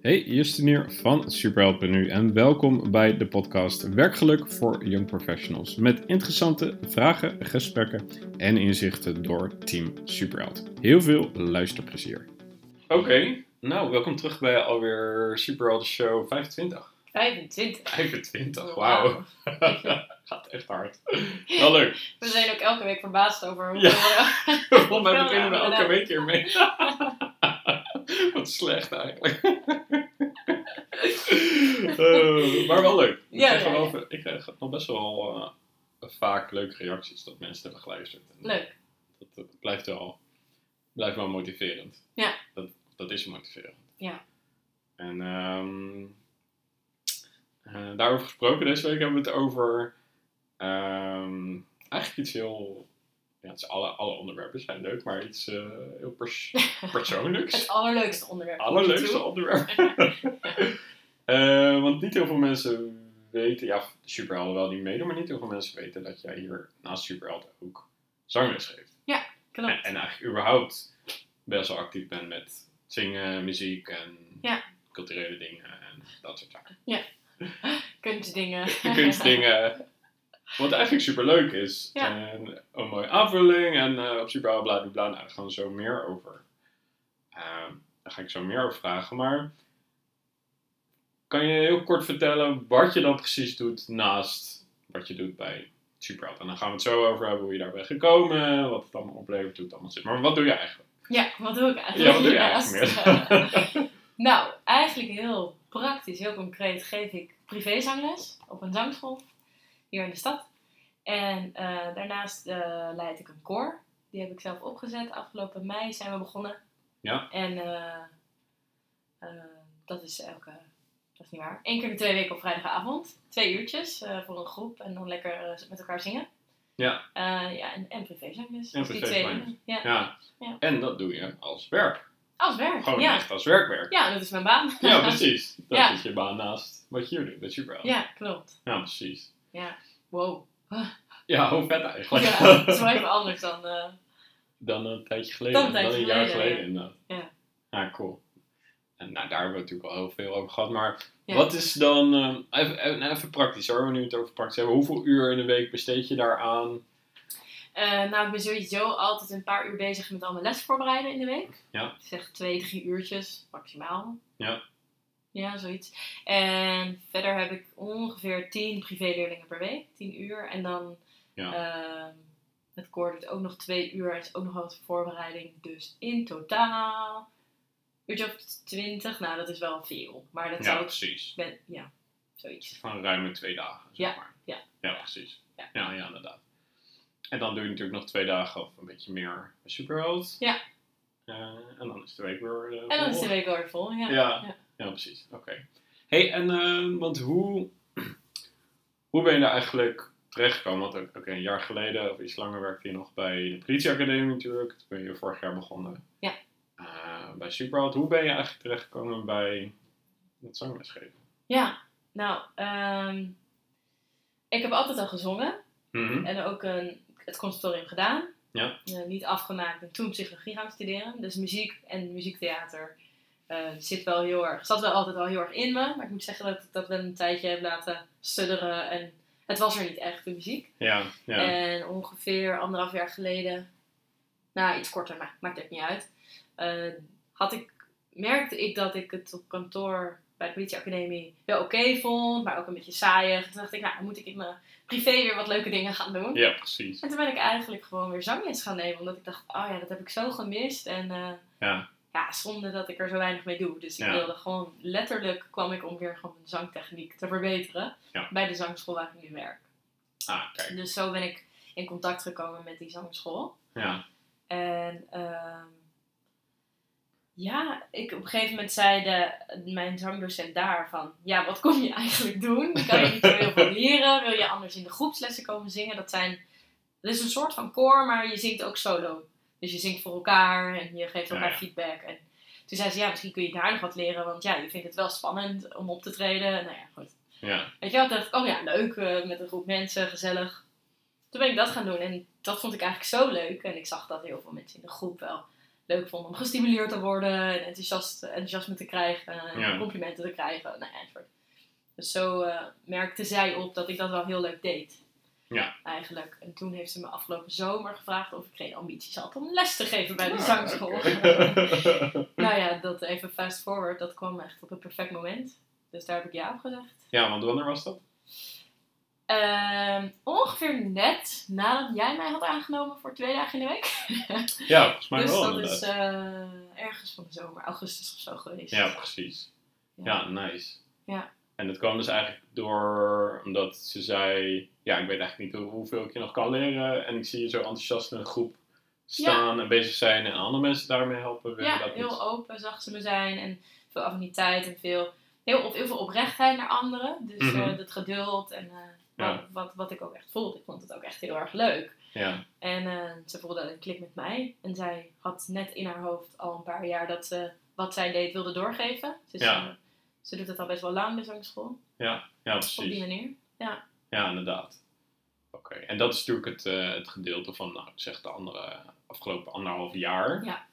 Hey, Justin hier van Nu en welkom bij de podcast Werkgeluk voor Young Professionals. Met interessante vragen, gesprekken en inzichten door Team Superheld. Heel veel luisterplezier. Oké, nou welkom terug bij alweer Superheld Show 25. 25. 25, Wauw. Gaat echt hard. Wel leuk. We zijn ook elke week verbaasd over hoe Ja. Volgens mij beginnen we elke week hiermee. Wat slecht eigenlijk. Eh, maar wel leuk. Ik krijg, ja, wel ja. veel- ik krijg nog best wel eh, vaak leuke reacties dat mensen hebben geluisterd. En Leuk. Dat, dat blijft, wel, blijft wel motiverend. Ja. Dat, dat is motiverend. Ja. En ehm, eh, daarover gesproken, deze week hebben we het over ehm, eigenlijk iets heel. Ja, het is alle, alle onderwerpen zijn leuk, maar iets eh, heel pers persoonlijks. Het allerleukste onderwerp. allerleukste onderwerp. Eh, want niet heel veel mensen weten, ja, superhelden wel die meedoen, maar niet heel veel mensen weten dat jij hier naast superhelden ook zangles geeft. En, Klopt. en eigenlijk überhaupt best wel actief bent met zingen, muziek en Ja. culturele dingen en dat soort zaken. Kunstdingen. Kunstdingen. Wat eigenlijk super leuk is. Ja. En een mooie aanvulling. En eh, op superhelden bla bla bla. Nou, daar gaan we zo meer over. Ehm, daar ga ik zo meer over vragen. Maar kan je heel kort vertellen wat je dan precies doet naast wat je doet bij Superheld? En dan gaan we het zo over hebben hoe je daar bent gekomen, wat het allemaal oplevert, hoe het allemaal zit. Maar wat doe je eigenlijk? Ja, wat doe ik eigenlijk? Ja, wat doe je eigenlijk meer? nou, eigenlijk heel praktisch, heel concreet geef ik privézangles op een zangschool hier in de stad. En eh, daarnaast eh, leid ik een koor. Die heb ik zelf opgezet. Afgelopen mei zijn we begonnen. Ja. En eh, dat is elke, dat is niet waar, één keer de twee weken op vrijdagavond. Twee uurtjes voor een groep en dan lekker met elkaar zingen. Ja. Ja, en, en. En Dus die privézangles. twee dingen. Ja. ja. Ja. En dat doe je als werk. Als werk. Gewoon ja. echt als werkwerk. ja, dat is mijn baan. Ja, precies. Dat Ja. is je baan naast wat je hier doet. Dat is super. ja, klopt. Ja, precies. Ja. Wow. Ja, hoe vet eigenlijk. Ja, het is wel even anders dan. eh, dan een tijdje geleden. Dan een tijdje jaar geleden, inderdaad. Ja. Ja, cool. En nou, daar hebben we natuurlijk al heel veel over gehad. Maar Ja. wat is dan... eh, even, even, even praktisch hoor, we nu het over praktisch hebben. Hoeveel uur in de week besteed je daaraan? eh, nou, ik ben sowieso altijd een paar uur bezig met al mijn les voorbereiden in de week. Ja. Ik zeg twee, drie uurtjes maximaal. Ja. Ja, zoiets. En verder heb ik ongeveer tien privéleerlingen per week, tien uur. En dan Ja. ehm, het koor doet ook nog twee uur en is ook nog wat voorbereiding. Dus in totaal uurtje of twintig. Nou, dat is wel veel. Maar dat Ja, zou ik... precies. Ben, ja, zoiets. Van ruim twee dagen, zeg Ja, maar. ja. Ja, precies. Ja. Ja. ja, inderdaad. En dan doe je natuurlijk nog twee dagen of een beetje meer Superheld. Ja. Eh, en dan is de week weer eh, En dan is vol. de week alweer vol. Ja. Ja, Ja. precies. Oké. hey, en eh, want hoe, hoe ben je daar eigenlijk terechtgekomen? Want ook- oké, een jaar geleden of iets langer werkte je nog bij de politieacademie natuurlijk. Toen ben je vorig jaar begonnen. Ja. Eh, bij Superheld. Hoe ben je eigenlijk terechtgekomen bij het zanglesgeven? Ja, nou, ehm, ik heb altijd al gezongen Mhm. en ook een, het conservatorium gedaan. Ja. Eh, niet afgemaakt en toen psychologie gaan studeren. Dus muziek en muziektheater eh, zit wel heel erg, zat wel altijd al heel erg in me. Maar ik moet zeggen dat ik dat wel een tijdje heb laten sudderen en het was er niet echt, de muziek. Ja, ja. En ongeveer anderhalf jaar geleden, nou iets korter, maar maakt ook niet uit, eh, had ik, merkte ik dat ik het op kantoor bij de politieacademie wel oké vond, maar ook een beetje saaiig. Toen dacht ik, nou dan moet ik in mijn privé weer wat leuke dingen gaan doen. ja, precies. En toen ben ik eigenlijk gewoon weer zangles gaan nemen, omdat ik dacht, oh ja, dat heb ik zo gemist. En eh, Ja, ja, zonde dat ik er zo weinig mee doe. Dus ik Ja. wilde gewoon, letterlijk kwam ik om weer gewoon mijn zangtechniek te verbeteren Ja. bij de zangschool waar ik nu werk. ah, kijk. Dus zo ben ik in contact gekomen met die zangschool. Ja, En ehm, ja, ik, op een gegeven moment zei de, mijn zangdocent daar van... Ja, wat kom je eigenlijk doen? Kan je niet heel veel leren. Wil je anders in de groepslessen komen zingen? Dat, zijn, dat is een soort van koor, maar je zingt ook solo. Dus je zingt voor elkaar en je geeft elkaar Ja, ja. feedback. En toen zei ze, ja, misschien kun je daar nog wat leren. Want ja, je vindt het wel spannend om op te treden. Nou ja, goed. ja, Weet je wel, dacht ik, oh ja, leuk, eh, met een groep mensen, gezellig. Toen ben ik dat gaan doen en dat vond ik eigenlijk zo leuk. En ik zag dat heel veel mensen in de groep wel leuk vond om gestimuleerd te worden en enthousiast, enthousiasme te krijgen en Ja. complimenten te krijgen. Nou, enzovoort. Dus zo eh, merkte zij op dat ik dat wel heel leuk deed. Ja. Eigenlijk. En toen heeft ze me afgelopen zomer gevraagd of ik geen ambities had om les te geven bij de Ah, zangschool. nou ja, dat even fast forward, dat kwam echt op het perfect moment. Dus daar heb ik ja op gezegd. ja, want wanneer was dat? Ehm, ongeveer net nadat jij mij had aangenomen voor twee dagen in de week. Ja, volgens mij dus wel dat inderdaad. is eh, ergens van de zomer, augustus of zo geweest. Ja, precies. Ja, nice. Ja. En dat kwam dus eigenlijk door, omdat ze zei, ja, ik weet eigenlijk niet hoe- hoeveel ik je nog kan leren. En ik zie je zo enthousiast in een groep staan en bezig zijn en andere mensen daarmee helpen. Wil Ja, dat heel niet? open zag ze me zijn en veel affiniteit en veel, heel, heel veel oprechtheid naar anderen. Dus Mhm. eh, dat geduld en eh, Ja. wat, wat, wat ik ook echt voelde. Ik vond het ook echt heel erg leuk. Ja, En eh, ze voelde een klik met mij. En zij had net in haar hoofd al een paar jaar dat ze wat zij deed wilde doorgeven. Dus Ja. Ze doet het al best wel lang, de zangschool. ja, ja, Op die precies. manier. Ja, inderdaad. Oké, en dat is natuurlijk het, eh, het gedeelte van, nou, zeg de andere afgelopen anderhalf jaar. Ja.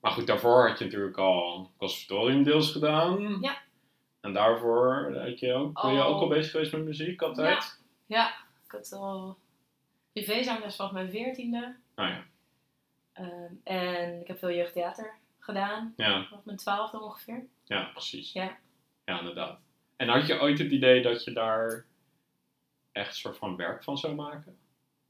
Maar goed, daarvoor had je natuurlijk al conservatorium deels gedaan. Ja. En daarvoor had je ook, ben je ook al bezig geweest met muziek altijd? Ja, ik had al privézangles vanaf mijn veertiende. Nou ja, Ehm, en ik heb veel jeugdtheater gedaan. ja, Vanaf mijn twaalfde ongeveer. ja, precies. Ja. Ja, inderdaad. En had je ooit het idee dat je daar echt een soort van werk van zou maken?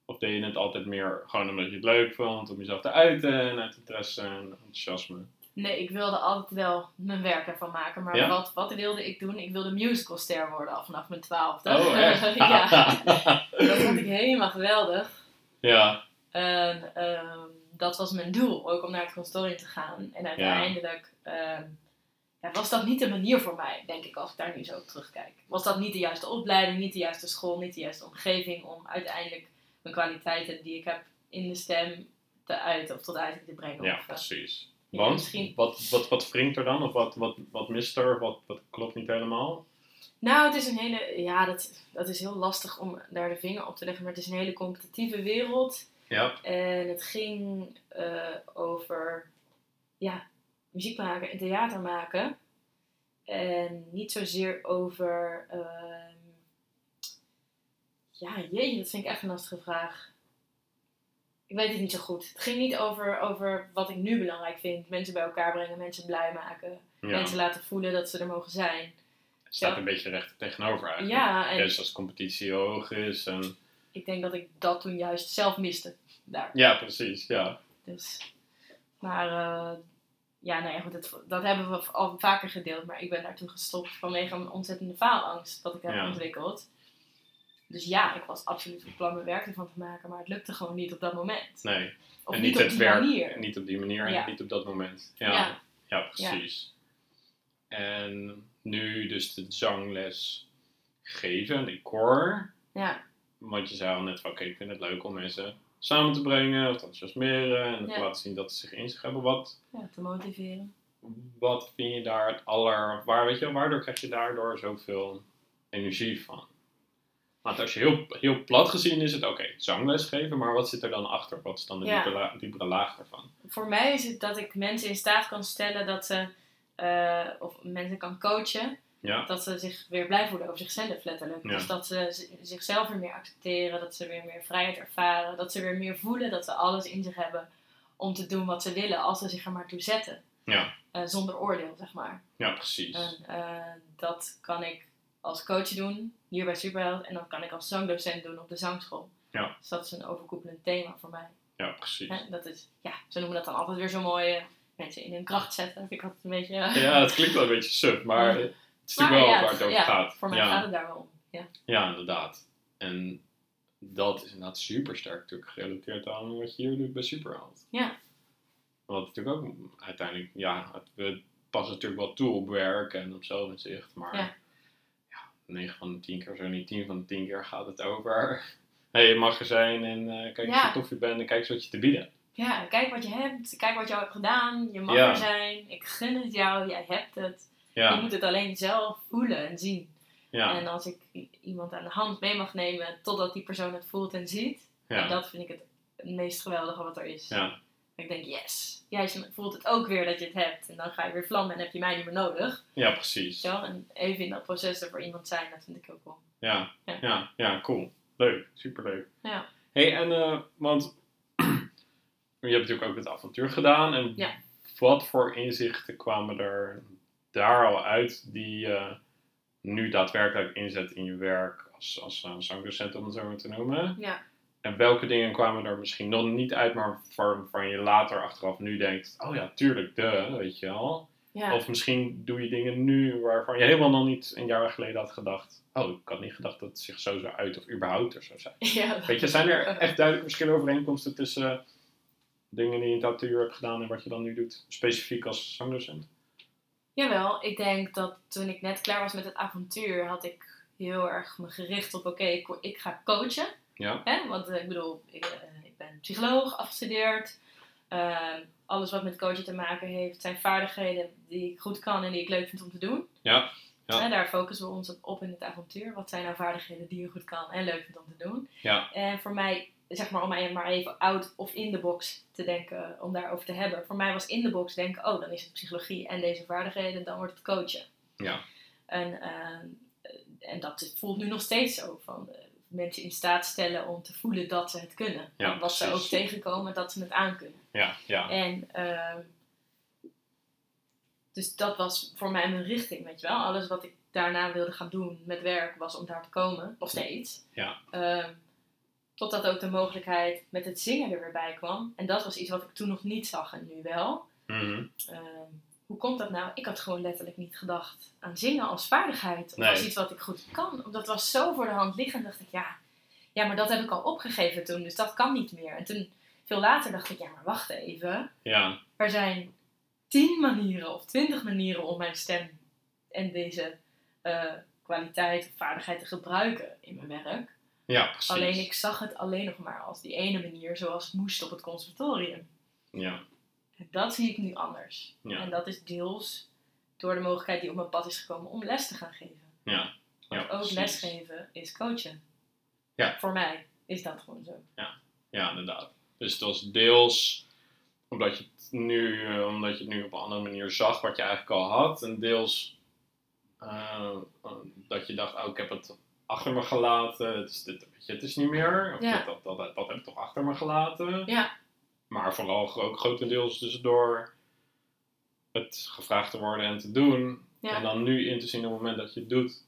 Of deed je het altijd meer gewoon omdat je het leuk vond, om jezelf te uiten en uit interesse en enthousiasme? Nee, ik wilde altijd wel mijn werk ervan maken. Maar Ja? wat, wat wilde ik doen? Ik wilde musicalster worden al vanaf mijn twaalfde. Oh, echt? ja, dat vond ik helemaal geweldig. ja, En ehm, dat was mijn doel, ook om naar het conservatorium te gaan. En uiteindelijk ehm, ja, was dat niet de manier voor mij, denk ik, als ik daar nu zo op terugkijk. Was dat niet de juiste opleiding, niet de juiste school, niet de juiste omgeving om uiteindelijk mijn kwaliteiten die ik heb in de stem te uiten of tot uiting te brengen. ja, Of, eh, precies. Want, misschien- wat, wat, wat wringt er dan? Of wat, wat, wat mist er? Wat, wat klopt niet helemaal? Nou, het is een hele, ja, dat, dat is heel lastig om daar de vinger op te leggen, maar het is een hele competitieve wereld. Ja, En het ging eh, over ja, muziek maken en theater maken. En niet zozeer over. ehm, ja, jeetje, dat vind ik echt een lastige vraag. Ik weet het niet zo goed. Het ging niet over, over wat ik nu belangrijk vind. Mensen bij elkaar brengen, mensen blij maken. ja. Mensen laten voelen dat ze er mogen zijn. Het staat Ja. een beetje recht tegenover eigenlijk. Ja, en Juist als competitie hoog is. En... ik denk dat ik dat toen juist zelf miste. Daar. Ja, precies. Ja. Dus, maar eh, ja, nou ja, goed, dat, dat hebben we al vaker gedeeld. Maar ik ben daar toen gestopt vanwege een ontzettende faalangst dat ik heb Ja. ontwikkeld. Dus ja, ik was absoluut van plan mijn werk ervan te maken, maar het lukte gewoon niet op dat moment. Nee. Of en niet, niet op die werk. manier. Niet op die manier Ja. en niet op dat moment. Ja, Ja. ja. precies. En nu dus de zangles geven en die koor. Ja, Want je zei al net van, oké, ik vind het leuk om mensen samen te brengen, of te enthousiasmeren en te laten zien dat ze zich in zich hebben. Wat, ja, te motiveren. wat vind je daar het aller, waar, weet je, waardoor krijg je daardoor zoveel energie van? Want als je heel, heel plat gezien is het, oké, zangles geven, maar wat zit er dan achter? Wat is dan de Ja. diepere, la- diepere laag daarvan? Voor mij is het dat ik mensen in staat kan stellen dat ze, eh, of mensen kan coachen, Ja, dat ze zich weer blij voelen over zichzelf letterlijk. Ja. Dus dat ze zichzelf weer meer accepteren, dat ze weer meer vrijheid ervaren, dat ze weer meer voelen dat ze alles in zich hebben om te doen wat ze willen als ze zich er maar toe zetten. Ja. Eh, zonder oordeel, zeg maar. ja precies. En eh, dat kan ik als coach doen, hier bij Superheld, en dat kan ik als zangdocent doen op de zangschool. Ja. Dus dat is een overkoepelend thema voor mij. ja, precies. Dat is, ja, ze noemen dat dan altijd weer zo mooi, eh, mensen in hun kracht zetten. Vind ik altijd een beetje... eh, Ja, het klinkt wel een beetje suf, maar. het is maar natuurlijk wel ja, waar het over gaat. Voor mij gaat het daar wel om. Ja. Ja, inderdaad. En dat is inderdaad super sterk natuurlijk gerelateerd aan wat je hier doet bij Superheld. Ja. Wat natuurlijk ook uiteindelijk, ja, het, we passen natuurlijk wel toe op werk en op zelfinzicht, maar Ja. ja. 9 van de 10 keer, zo niet 10 van de 10 keer gaat het over. hey, je mag er zijn en eh, kijk eens Ja. hoe tof je bent en kijk eens wat je te bieden. hebt. Ja, kijk wat je hebt. Kijk wat je hebt gedaan. Je mag Ja. er zijn. Ik gun het jou. Jij hebt het. Je moet het alleen zelf voelen en zien. ja, En als ik iemand aan de hand mee mag nemen totdat die persoon het voelt en ziet. ja, En dat vind ik het meest geweldige wat er is. ja. Ik denk, yes. Jij voelt het ook weer dat je het hebt. En dan ga je weer vlammen en heb je mij niet meer nodig. Ja, precies. Zo, en even in dat proces er voor iemand zijn, dat vind ik ook wel. Ja, Ja. ja, ja, cool. Leuk, superleuk. Ja. hey, en eh, want je hebt natuurlijk ook het avontuur gedaan. En Ja. wat voor inzichten kwamen er daar al uit die je nu daadwerkelijk inzet in je werk als, als eh, zangdocent, om het zo maar te noemen? Ja. En welke dingen kwamen er misschien nog niet uit, maar waarvan je later achteraf nu denkt, oh ja, tuurlijk, de, weet je wel. Ja. Of misschien doe je dingen nu waarvan je helemaal nog niet een jaar geleden had gedacht, oh, ik had niet gedacht dat het zich zo zou uit of überhaupt er zou zijn. ja. Weet je, zijn er echt duidelijke verschillen overeenkomsten tussen eh, dingen die je in het hebt gedaan en wat je dan nu doet, specifiek als zangdocent? Jawel, ik denk dat toen ik net klaar was met het avontuur, had ik heel erg me gericht op, oké, ik, ik ga coachen. Ja. Hè? Want eh, ik bedoel, ik, eh, ik ben psycholoog, afgestudeerd. Ehm, alles wat met coachen te maken heeft, zijn vaardigheden die ik goed kan en die ik leuk vind om te doen. Ja, ja. Hè, daar focussen we ons op in het avontuur. Wat zijn nou vaardigheden die je goed kan en leuk vindt om te doen? Ja. En voor mij, zeg maar om mij maar even out of in de box te denken, om daarover te hebben. Voor mij was in de box denken, oh, dan is het psychologie en deze vaardigheden, dan wordt het coachen. Ja. En, ehm, en dat voelt nu nog steeds zo. Van, eh, mensen in staat stellen om te voelen dat ze het kunnen. Ja, En wat ze ook tegenkomen, dat ze het aankunnen. Ja, ja, En ehm, dus dat was voor mij mijn richting, weet je wel. Alles wat ik daarna wilde gaan doen met werk was om daar te komen, nog steeds. Ja. Ehm, totdat ook de mogelijkheid met het zingen er weer bij kwam. En dat was iets wat ik toen nog niet zag en nu wel. Mhm. Ehm, hoe komt dat nou? Ik had gewoon letterlijk niet gedacht aan zingen als vaardigheid. Of Nee. als iets wat ik goed kan. Dat was zo voor de hand liggend. dacht ik, ja, ja, maar dat heb ik al opgegeven toen. Dus dat kan niet meer. En toen, veel later dacht ik, ja, maar wacht even. ja, Er zijn tien manieren of twintig manieren om mijn stem en deze eh, kwaliteit of vaardigheid te gebruiken in mijn werk. Ja, precies. Alleen ik zag het alleen nog maar als die ene manier zoals het moest op het conservatorium. Ja, dat zie ik nu anders. Ja. En dat is deels door de mogelijkheid die op mijn pad is gekomen om les te gaan geven. ja, ja, Want ook precies. lesgeven is coachen. Ja. Voor mij is dat gewoon zo. Ja, inderdaad. Dus het was deels omdat je het nu, eh, omdat je het nu op een andere manier zag wat je eigenlijk al had. En deels eh, dat je dacht, oh, ik heb het achter me gelaten. Het is, dit, weet je, het is niet meer. Of Ja. dit, dat, dat, dat, dat heb ik toch achter me gelaten. Ja, Maar vooral ook grotendeels dus door het gevraagd te worden en te doen. Ja. En dan nu in te zien op het moment dat je het doet.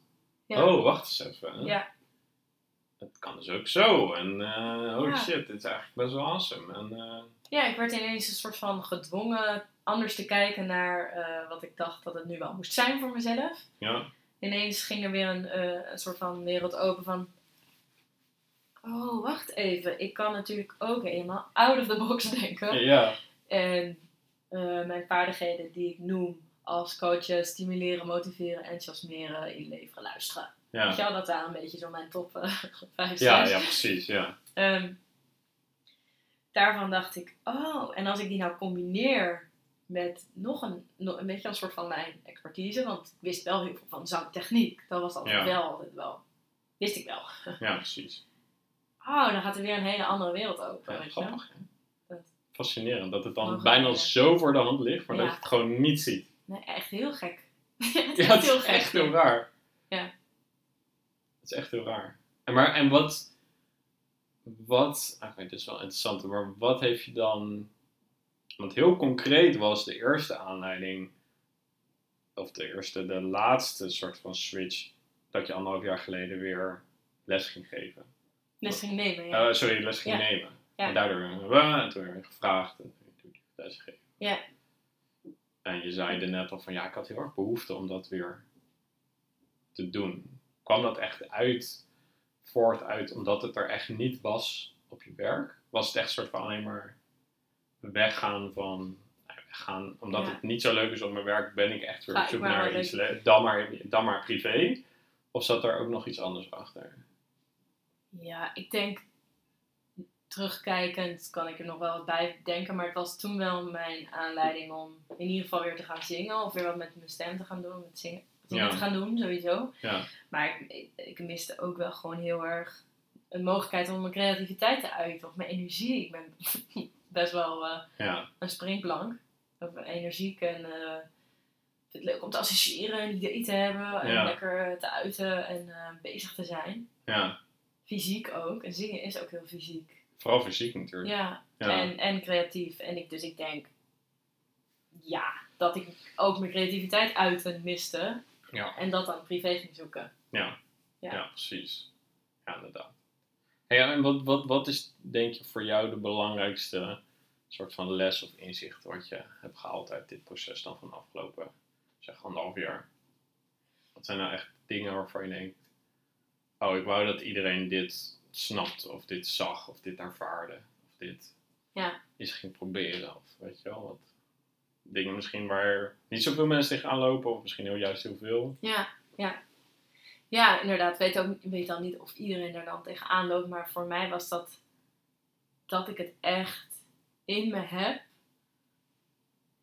Ja. Oh, wacht eens even. ja, Het kan dus ook zo. En eh oh Ja. shit, dit is eigenlijk best wel awesome. En, eh, ja, ik werd ineens een soort van gedwongen anders te kijken naar eh, wat ik dacht dat het nu wel moest zijn voor mezelf. ja, Ineens ging er weer een, eh, een soort van wereld open van... Oh, wacht even. Ik kan natuurlijk ook helemaal out of the box denken. ja, En eh, mijn vaardigheden die ik noem als coachen, stimuleren, motiveren, enthousiasmeren, inleveren, luisteren. Weet ja. je wel, dat waren een beetje zo mijn top uh, vijf, Ja, zes. ja, precies, ja. Ehm, daarvan dacht ik, oh, en als ik die nou combineer met nog een, nog een beetje een soort van mijn expertise, want ik wist wel heel veel van zangtechniek. Dat was altijd Ja. wel, altijd wel. Wist ik wel. Ja, precies. Oh, dan gaat er weer een hele andere wereld open. Ja, weet je wel. grappig, hè? Dat- Fascinerend dat het dan bijna zo voor de hand ligt, maar dat je het gewoon niet ziet. Nee, echt heel gek. ja, het is Ja, echt het heel is gek. echt heel raar. Ja. Het is echt heel raar. En, maar, en wat, wat, oké, dit is wel interessant, maar wat heeft je dan, want heel concreet was de eerste aanleiding, of de eerste, de laatste soort van switch, dat je anderhalf jaar geleden weer les ging geven. Les ging nemen, ja. Eh, sorry, les ging Ja. nemen. Ja. En daardoor werden we, en toen werd je gevraagd en toen les gegeven. Ja. En je zei er net al van, ja, ik had heel erg behoefte om dat weer te doen. Kwam dat echt uit, voort uit, omdat het er echt niet was op je werk? Was het echt soort van alleen maar weggaan van, nou, weggaan, omdat Ja. het niet zo leuk is op mijn werk, ben ik echt weer op zoek naar iets, dan maar, dan maar privé? Of zat er ook nog iets anders achter? Ja, ik denk, terugkijkend kan ik er nog wel wat bij denken, maar het was toen wel mijn aanleiding om in ieder geval weer te gaan zingen, of weer wat met mijn stem te gaan doen, met zingen, Ja. te gaan doen, sowieso. Ja, Maar ik, ik, ik miste ook wel gewoon heel erg een mogelijkheid om mijn creativiteit te uiten, of mijn energie. Ik ben best wel eh, Ja, een springplank. Ben energiek en eh, ik vind het leuk om te associëren en ideeën te hebben. En Ja. lekker te uiten en eh, bezig te zijn. ja. Fysiek ook. En zingen is ook heel fysiek. Vooral fysiek natuurlijk. Ja, Ja. En, en creatief. En ik, dus ik denk, ja, dat ik ook mijn creativiteit uiten miste. Ja. En dat dan privé ging zoeken. Ja, Ja. ja. precies. Ja, inderdaad. Hey, en wat, wat, wat is, denk je, voor jou de belangrijkste soort van les of inzicht wat je hebt gehaald uit dit proces dan van de afgelopen, zeg, anderhalf jaar? Wat zijn nou echt dingen waarvan je denkt, oh, ik wou dat iedereen dit snapt, of dit zag, of dit ervaarde, of dit Ja. eens ging proberen, of weet je wel, wat dingen misschien waar niet zoveel mensen tegenaan lopen, of misschien heel juist heel veel. Ja, ja. Ja, inderdaad. Weet, ook, weet dan niet of iedereen er dan tegenaan loopt. Maar voor mij was dat dat ik het echt in me heb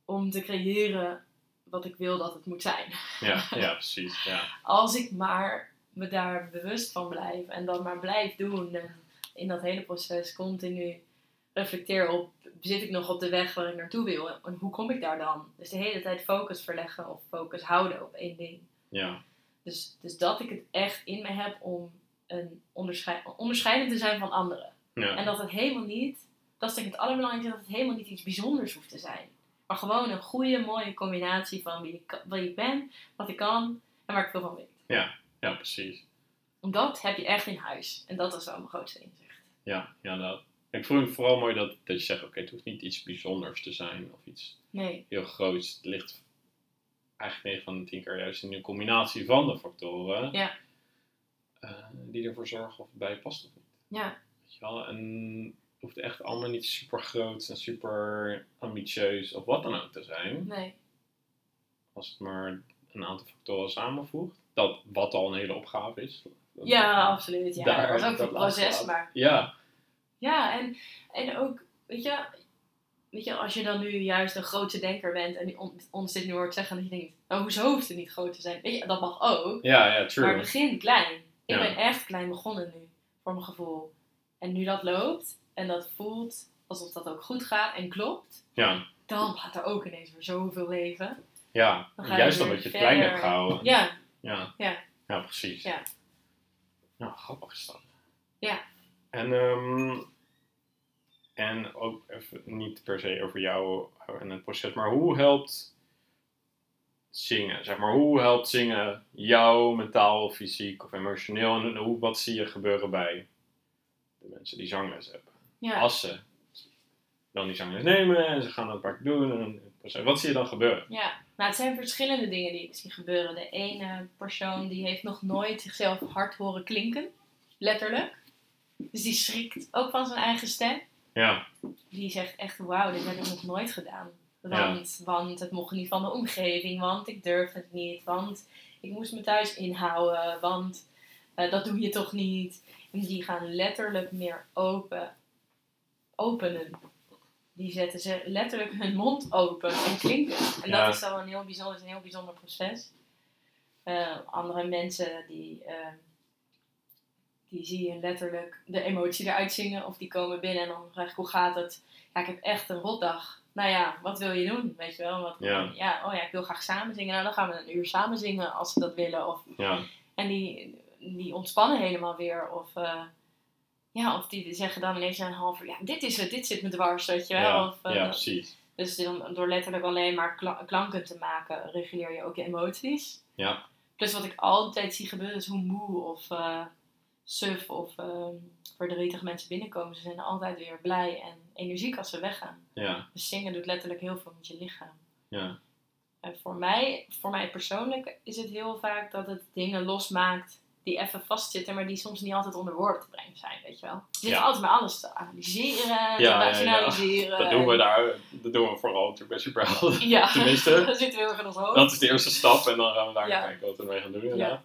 om te creëren wat ik wil dat het moet zijn. Ja, ja, precies, ja. Als ik maar me daar bewust van blijf en dat maar blijf doen. En in dat hele proces continu reflecteer op, zit ik nog op de weg waar ik naartoe wil? En hoe kom ik daar dan? Dus de hele tijd focus verleggen of focus houden op één ding. Ja, Dus, dus dat ik het echt in me heb om een onderschei onderscheidend te zijn van anderen. ja. En dat het helemaal niet, dat is denk ik het allerbelangrijkste, dat het helemaal niet iets bijzonders hoeft te zijn. Maar gewoon een goede, mooie combinatie van wie ik, wie ik ben, wat ik kan en waar ik veel van weet. Ja, precies. Dat heb je echt in huis. En dat is wel mijn grootste inzicht. Ja, ja dat. Ik vond het vooral mooi dat, dat je zegt, oké, het hoeft niet iets bijzonders te zijn of iets Nee, heel groots. Het ligt eigenlijk 9 van de 10 keer juist in de combinatie van de factoren Ja. eh, die ervoor zorgen of het bij je past of niet. ja, Weet je wel? En het hoeft echt allemaal niet super groot en super ambitieus of wat dan ook te zijn. nee. Als het maar een aantal factoren samenvoegt. Dat wat al een hele opgave is. Ja, absoluut. Ja, Daar- dat was ook dat een proces, maar Ja, Ja, en, en ook, weet je, weet je, als je dan nu juist een grote denker bent en on- ons dit nu hoort zeggen, dat je denkt, nou, hoezo hoeft het niet groot te zijn? Weet je, dat mag ook, ja, ja, true. maar begin klein. Ik Ja. ben echt klein begonnen nu, voor mijn gevoel. En nu dat loopt en dat voelt alsof dat ook goed gaat en klopt, Ja, dan gaat er ook ineens weer zoveel leven. ja. Dan juist omdat je het verder. klein hebt gehouden. Ja, Ja. Ja. Ja, precies. Ja. Nou, grappig is dat. Ja. En, ehm, en ook even niet per se over jou en het proces, maar hoe helpt zingen? Zeg maar, hoe helpt zingen jou mentaal, fysiek of emotioneel? En hoe, wat zie je gebeuren bij de mensen die zangles hebben? Ja. Als ze dan die zangles nemen en ze gaan dat vaak doen. En wat zie je dan gebeuren? Ja, nou het zijn verschillende dingen die ik zie gebeuren. De ene persoon die heeft nog nooit zichzelf hard horen klinken, letterlijk. Dus die schrikt ook van zijn eigen stem. Ja, Die zegt echt, wauw, dit heb ik nog nooit gedaan. Want, want het mocht niet van de omgeving, want ik durfde het niet, want ik moest me thuis inhouden, want eh, dat doe je toch niet. En die gaan letterlijk meer open, openen. Die zetten ze letterlijk hun mond open en klinken. En Ja. dat is wel een heel bijzonder, is een heel bijzonder proces. Eh, andere mensen die, eh, die zie je letterlijk de emotie eruit zingen. Of die komen binnen en dan vraag ik hoe gaat het? Ja, ik heb echt een rotdag. Nou ja, wat wil je doen? Weet je wel? Wat, Ja. ja, oh ja, ik wil graag samen zingen. Nou, dan gaan we een uur samen zingen als ze dat willen. Of ja, en die, die ontspannen helemaal weer. Of, eh, ja, of die zeggen dan ineens een half uur, ja, dit is het, dit zit me dwars, weet je wel. ja, Of, eh, ja, precies. dus dan, door letterlijk alleen maar kla- klanken te maken, reguleer je ook je emoties. Ja. Plus wat ik altijd zie gebeuren is hoe moe of eh, suf of eh, verdrietig mensen binnenkomen. Ze zijn altijd weer blij en energiek als ze weggaan. Ja, Dus zingen doet letterlijk heel veel met je lichaam. ja, En voor mij, voor mij persoonlijk is het heel vaak dat het dingen losmaakt die even vastzitten, maar die soms niet altijd onder woorden te brengen zijn, weet je wel. Je zit Ja. altijd maar alles te analyseren, te ja, ja. rationaliseren. Dat doen we en- daar, dat doen we vooral natuurlijk bij Superhelden. Ja, Tenminste. dat zit heel erg in ons hoofd. Dat is de eerste stap en dan gaan we daar Ja. kijken wat we ermee gaan doen. inderdaad.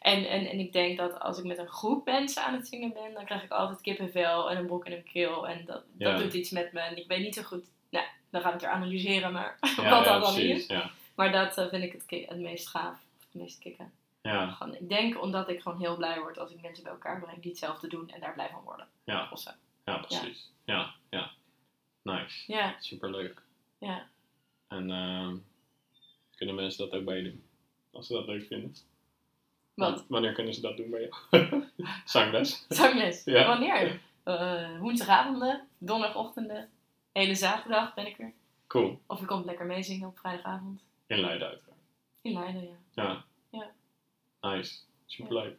En, en, en ik denk dat als ik met een groep mensen aan het zingen ben, dan krijg ik altijd kippenvel en een brok in een keel. En dat, Ja. dat doet iets met me. En ik weet niet zo goed, nou, dan gaan we het weer analyseren, maar Ja, wat ja, dat dan is. Ja. Maar dat eh, vind ik het, het meest gaaf, of het meest kicken. Ja, Gewoon, ik denk omdat ik gewoon heel blij word als ik mensen bij elkaar breng die hetzelfde doen en daar blij van worden. Ja. Ja, precies. Ja, ja. Nice. Ja, Superleuk. ja. En ehm, kunnen mensen dat ook bij je doen? Als ze dat leuk vinden. Wat? Wanneer kunnen ze dat doen bij jou? Zangles? Zangles. Ja. Wanneer? Eh, woensdagavonden, donderdagochtenden, hele zaterdag ben ik er. Cool. Of je komt lekker meezingen op vrijdagavond. In Leiden uiteraard. In Leiden, ja. Ja. Nice. Superleuk.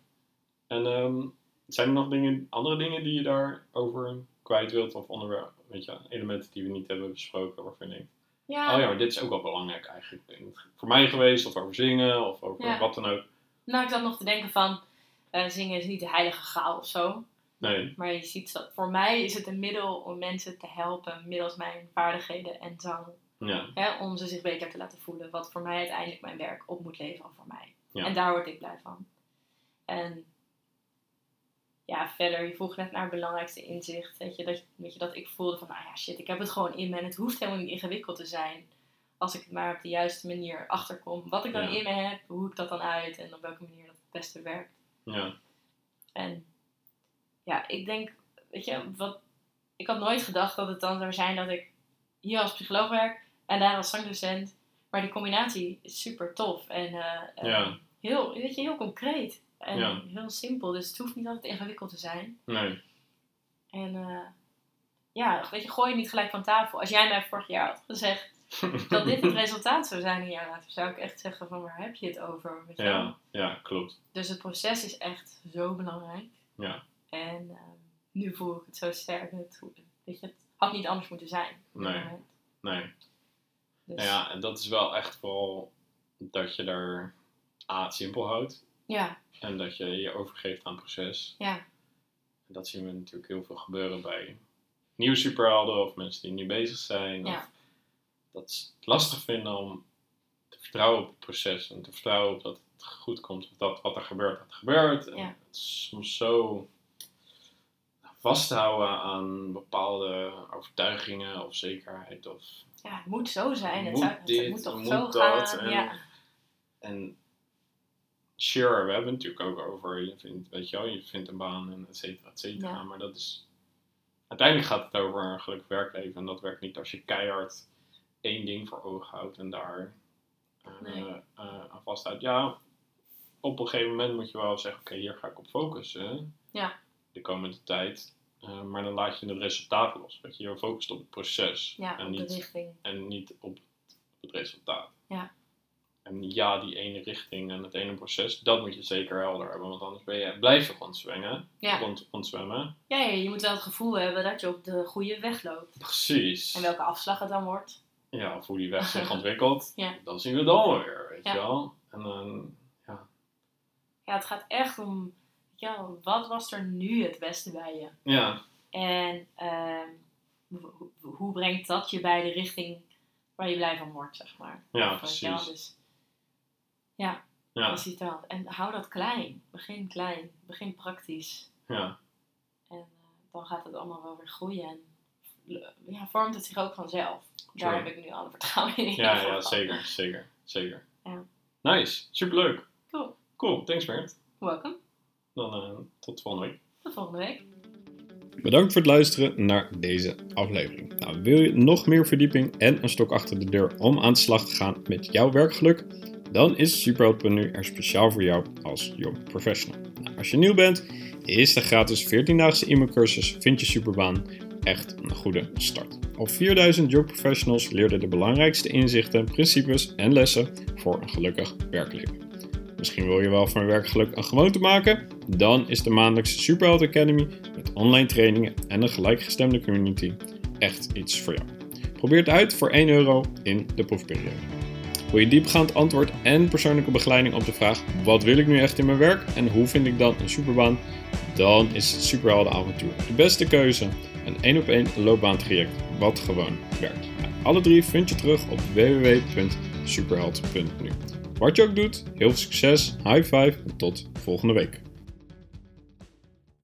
En ehm, zijn er nog dingen, andere dingen die je daarover kwijt wilt? Of onderwerpen, weet je, elementen die we niet hebben besproken waarvan je denkt, Ja, oh ja, maar dit is ook wel belangrijk eigenlijk. Voor mij geweest, of over zingen, of over Ja. wat dan ook. nou ik zat nog te denken van, eh, zingen is niet de heilige graal of zo. Nee. Maar je ziet dat, voor mij is het een middel om mensen te helpen middels mijn vaardigheden en zang. Ja. Hè, om ze zich beter te laten voelen. Wat voor mij uiteindelijk mijn werk op moet leveren voor mij. Ja. En daar word ik blij van. En ja, verder, je vroeg net naar het belangrijkste inzicht. Weet je, dat, weet je, dat ik voelde van, nou ja, shit, ik heb het gewoon in me. En het hoeft helemaal niet ingewikkeld te zijn. Als ik het maar op de juiste manier achterkom. Wat ik dan Ja. in me heb, hoe ik dat dan uit en op welke manier dat het beste werkt. Ja. En ja, ik denk, weet je, wat, ik had nooit gedacht dat het dan zou zijn dat ik hier als psycholoog werk en daar als zangdocent. Maar die combinatie is super tof en eh, eh, Ja. Heel, weet je, heel concreet en Ja. heel simpel. Dus het hoeft niet altijd ingewikkeld te zijn. Nee. En eh, ja, weet je, gooi het niet gelijk van tafel. Als jij mij vorig jaar had gezegd dat dit het resultaat zou zijn een jaar later, zou ik echt zeggen van waar heb je het over? Weet je wel? Ja. Ja, klopt. Dus het proces is echt zo belangrijk. Ja. En ehm, nu voel ik het zo sterk. Het, weet je, het had niet anders moeten zijn. Nee. Nee. Dus, Nou ja, en dat is wel echt vooral dat je daar A, het simpel houdt. ja, En dat je je overgeeft aan het proces. ja, En dat zien we natuurlijk heel veel gebeuren bij nieuwe superhelden of mensen die nu bezig zijn. Ja. Of dat ze het lastig vinden om te vertrouwen op het proces en te vertrouwen op dat het goed komt. Of dat wat er gebeurt, dat gebeurt. En Ja. het is soms zo vasthouden aan bepaalde overtuigingen of zekerheid. Of, ja, het moet zo zijn. Het, Moet zou, het dit, moet toch moet zo dat, gaan. en- Ja, en sure, we hebben het natuurlijk ook over, je vindt, weet je wel, je vindt een baan en et cetera, et cetera. Ja. Maar dat is, uiteindelijk gaat het over een gelukkig werkleven. En dat werkt niet als je keihard één ding voor ogen houdt en daar eh, eh, aan vasthoudt. Ja, op een gegeven moment moet je wel zeggen, oké, hier ga ik op focussen. Ja. De komende tijd. Eh, maar dan laat je het resultaat los. Weet je, je focust op het proces. ja en op de niet richting. en niet op het resultaat. Ja. En ja, die ene richting en het ene proces, dat moet je zeker helder hebben, want anders ben je, blijf je rondzwemmen. Ja. Rond, rondzwemmen. Ja, ja, je moet wel het gevoel hebben dat je op de goede weg loopt. Precies. En welke afslag het dan wordt. Ja, of hoe die weg zich ontwikkelt, Ja. dan zien we dan weer, weet Ja. je wel. En dan, Ja, het gaat echt om, ja, wat was er nu het beste bij je? ja, En ehm, hoe, brengt dat je bij de richting waar je blij van wordt, zeg maar. ja, Of, precies. Dus, ja, Ja, dat ziet eruit. En hou dat klein. Begin klein. Begin praktisch. ja, En eh, dan gaat het allemaal wel weer groeien. En ja, vormt het zich ook vanzelf. Daar True. heb ik nu alle vertrouwen in. ja, ja, zeker, zeker, zeker. Ja. Nice, superleuk. Cool. Cool, thanks Bert. Welkom. Dan eh, tot volgende week. Tot volgende week. Bedankt voor het luisteren naar deze aflevering. Nou, wil je nog meer verdieping en een stok achter de deur om aan de slag te gaan met jouw werkgeluk? Dan is Superhelp.nu er speciaal voor jou als young professional. Nou, als je nieuw bent, is de gratis 14-daagse e-mailcursus Vind je superbaan echt een goede start. Op 4000 young professionals leerden de belangrijkste inzichten, principes en lessen voor een gelukkig werkleven. Misschien wil je wel van werkgeluk een gewoonte maken? Dan is de maandelijkse Superheld Academy met online trainingen en een gelijkgestemde community echt iets voor jou. Probeer het uit voor 1 euro in de proefperiode. Wil je diepgaand antwoord en persoonlijke begeleiding op de vraag wat wil ik nu echt in mijn werk en hoe vind ik dan een superbaan? Dan is het Superhelden avontuur de beste keuze. Een 1 op 1 loopbaantraject wat gewoon werkt. Alle drie vind je terug op www.superheld.nu. Wat je ook doet, heel veel succes, high five en tot volgende week.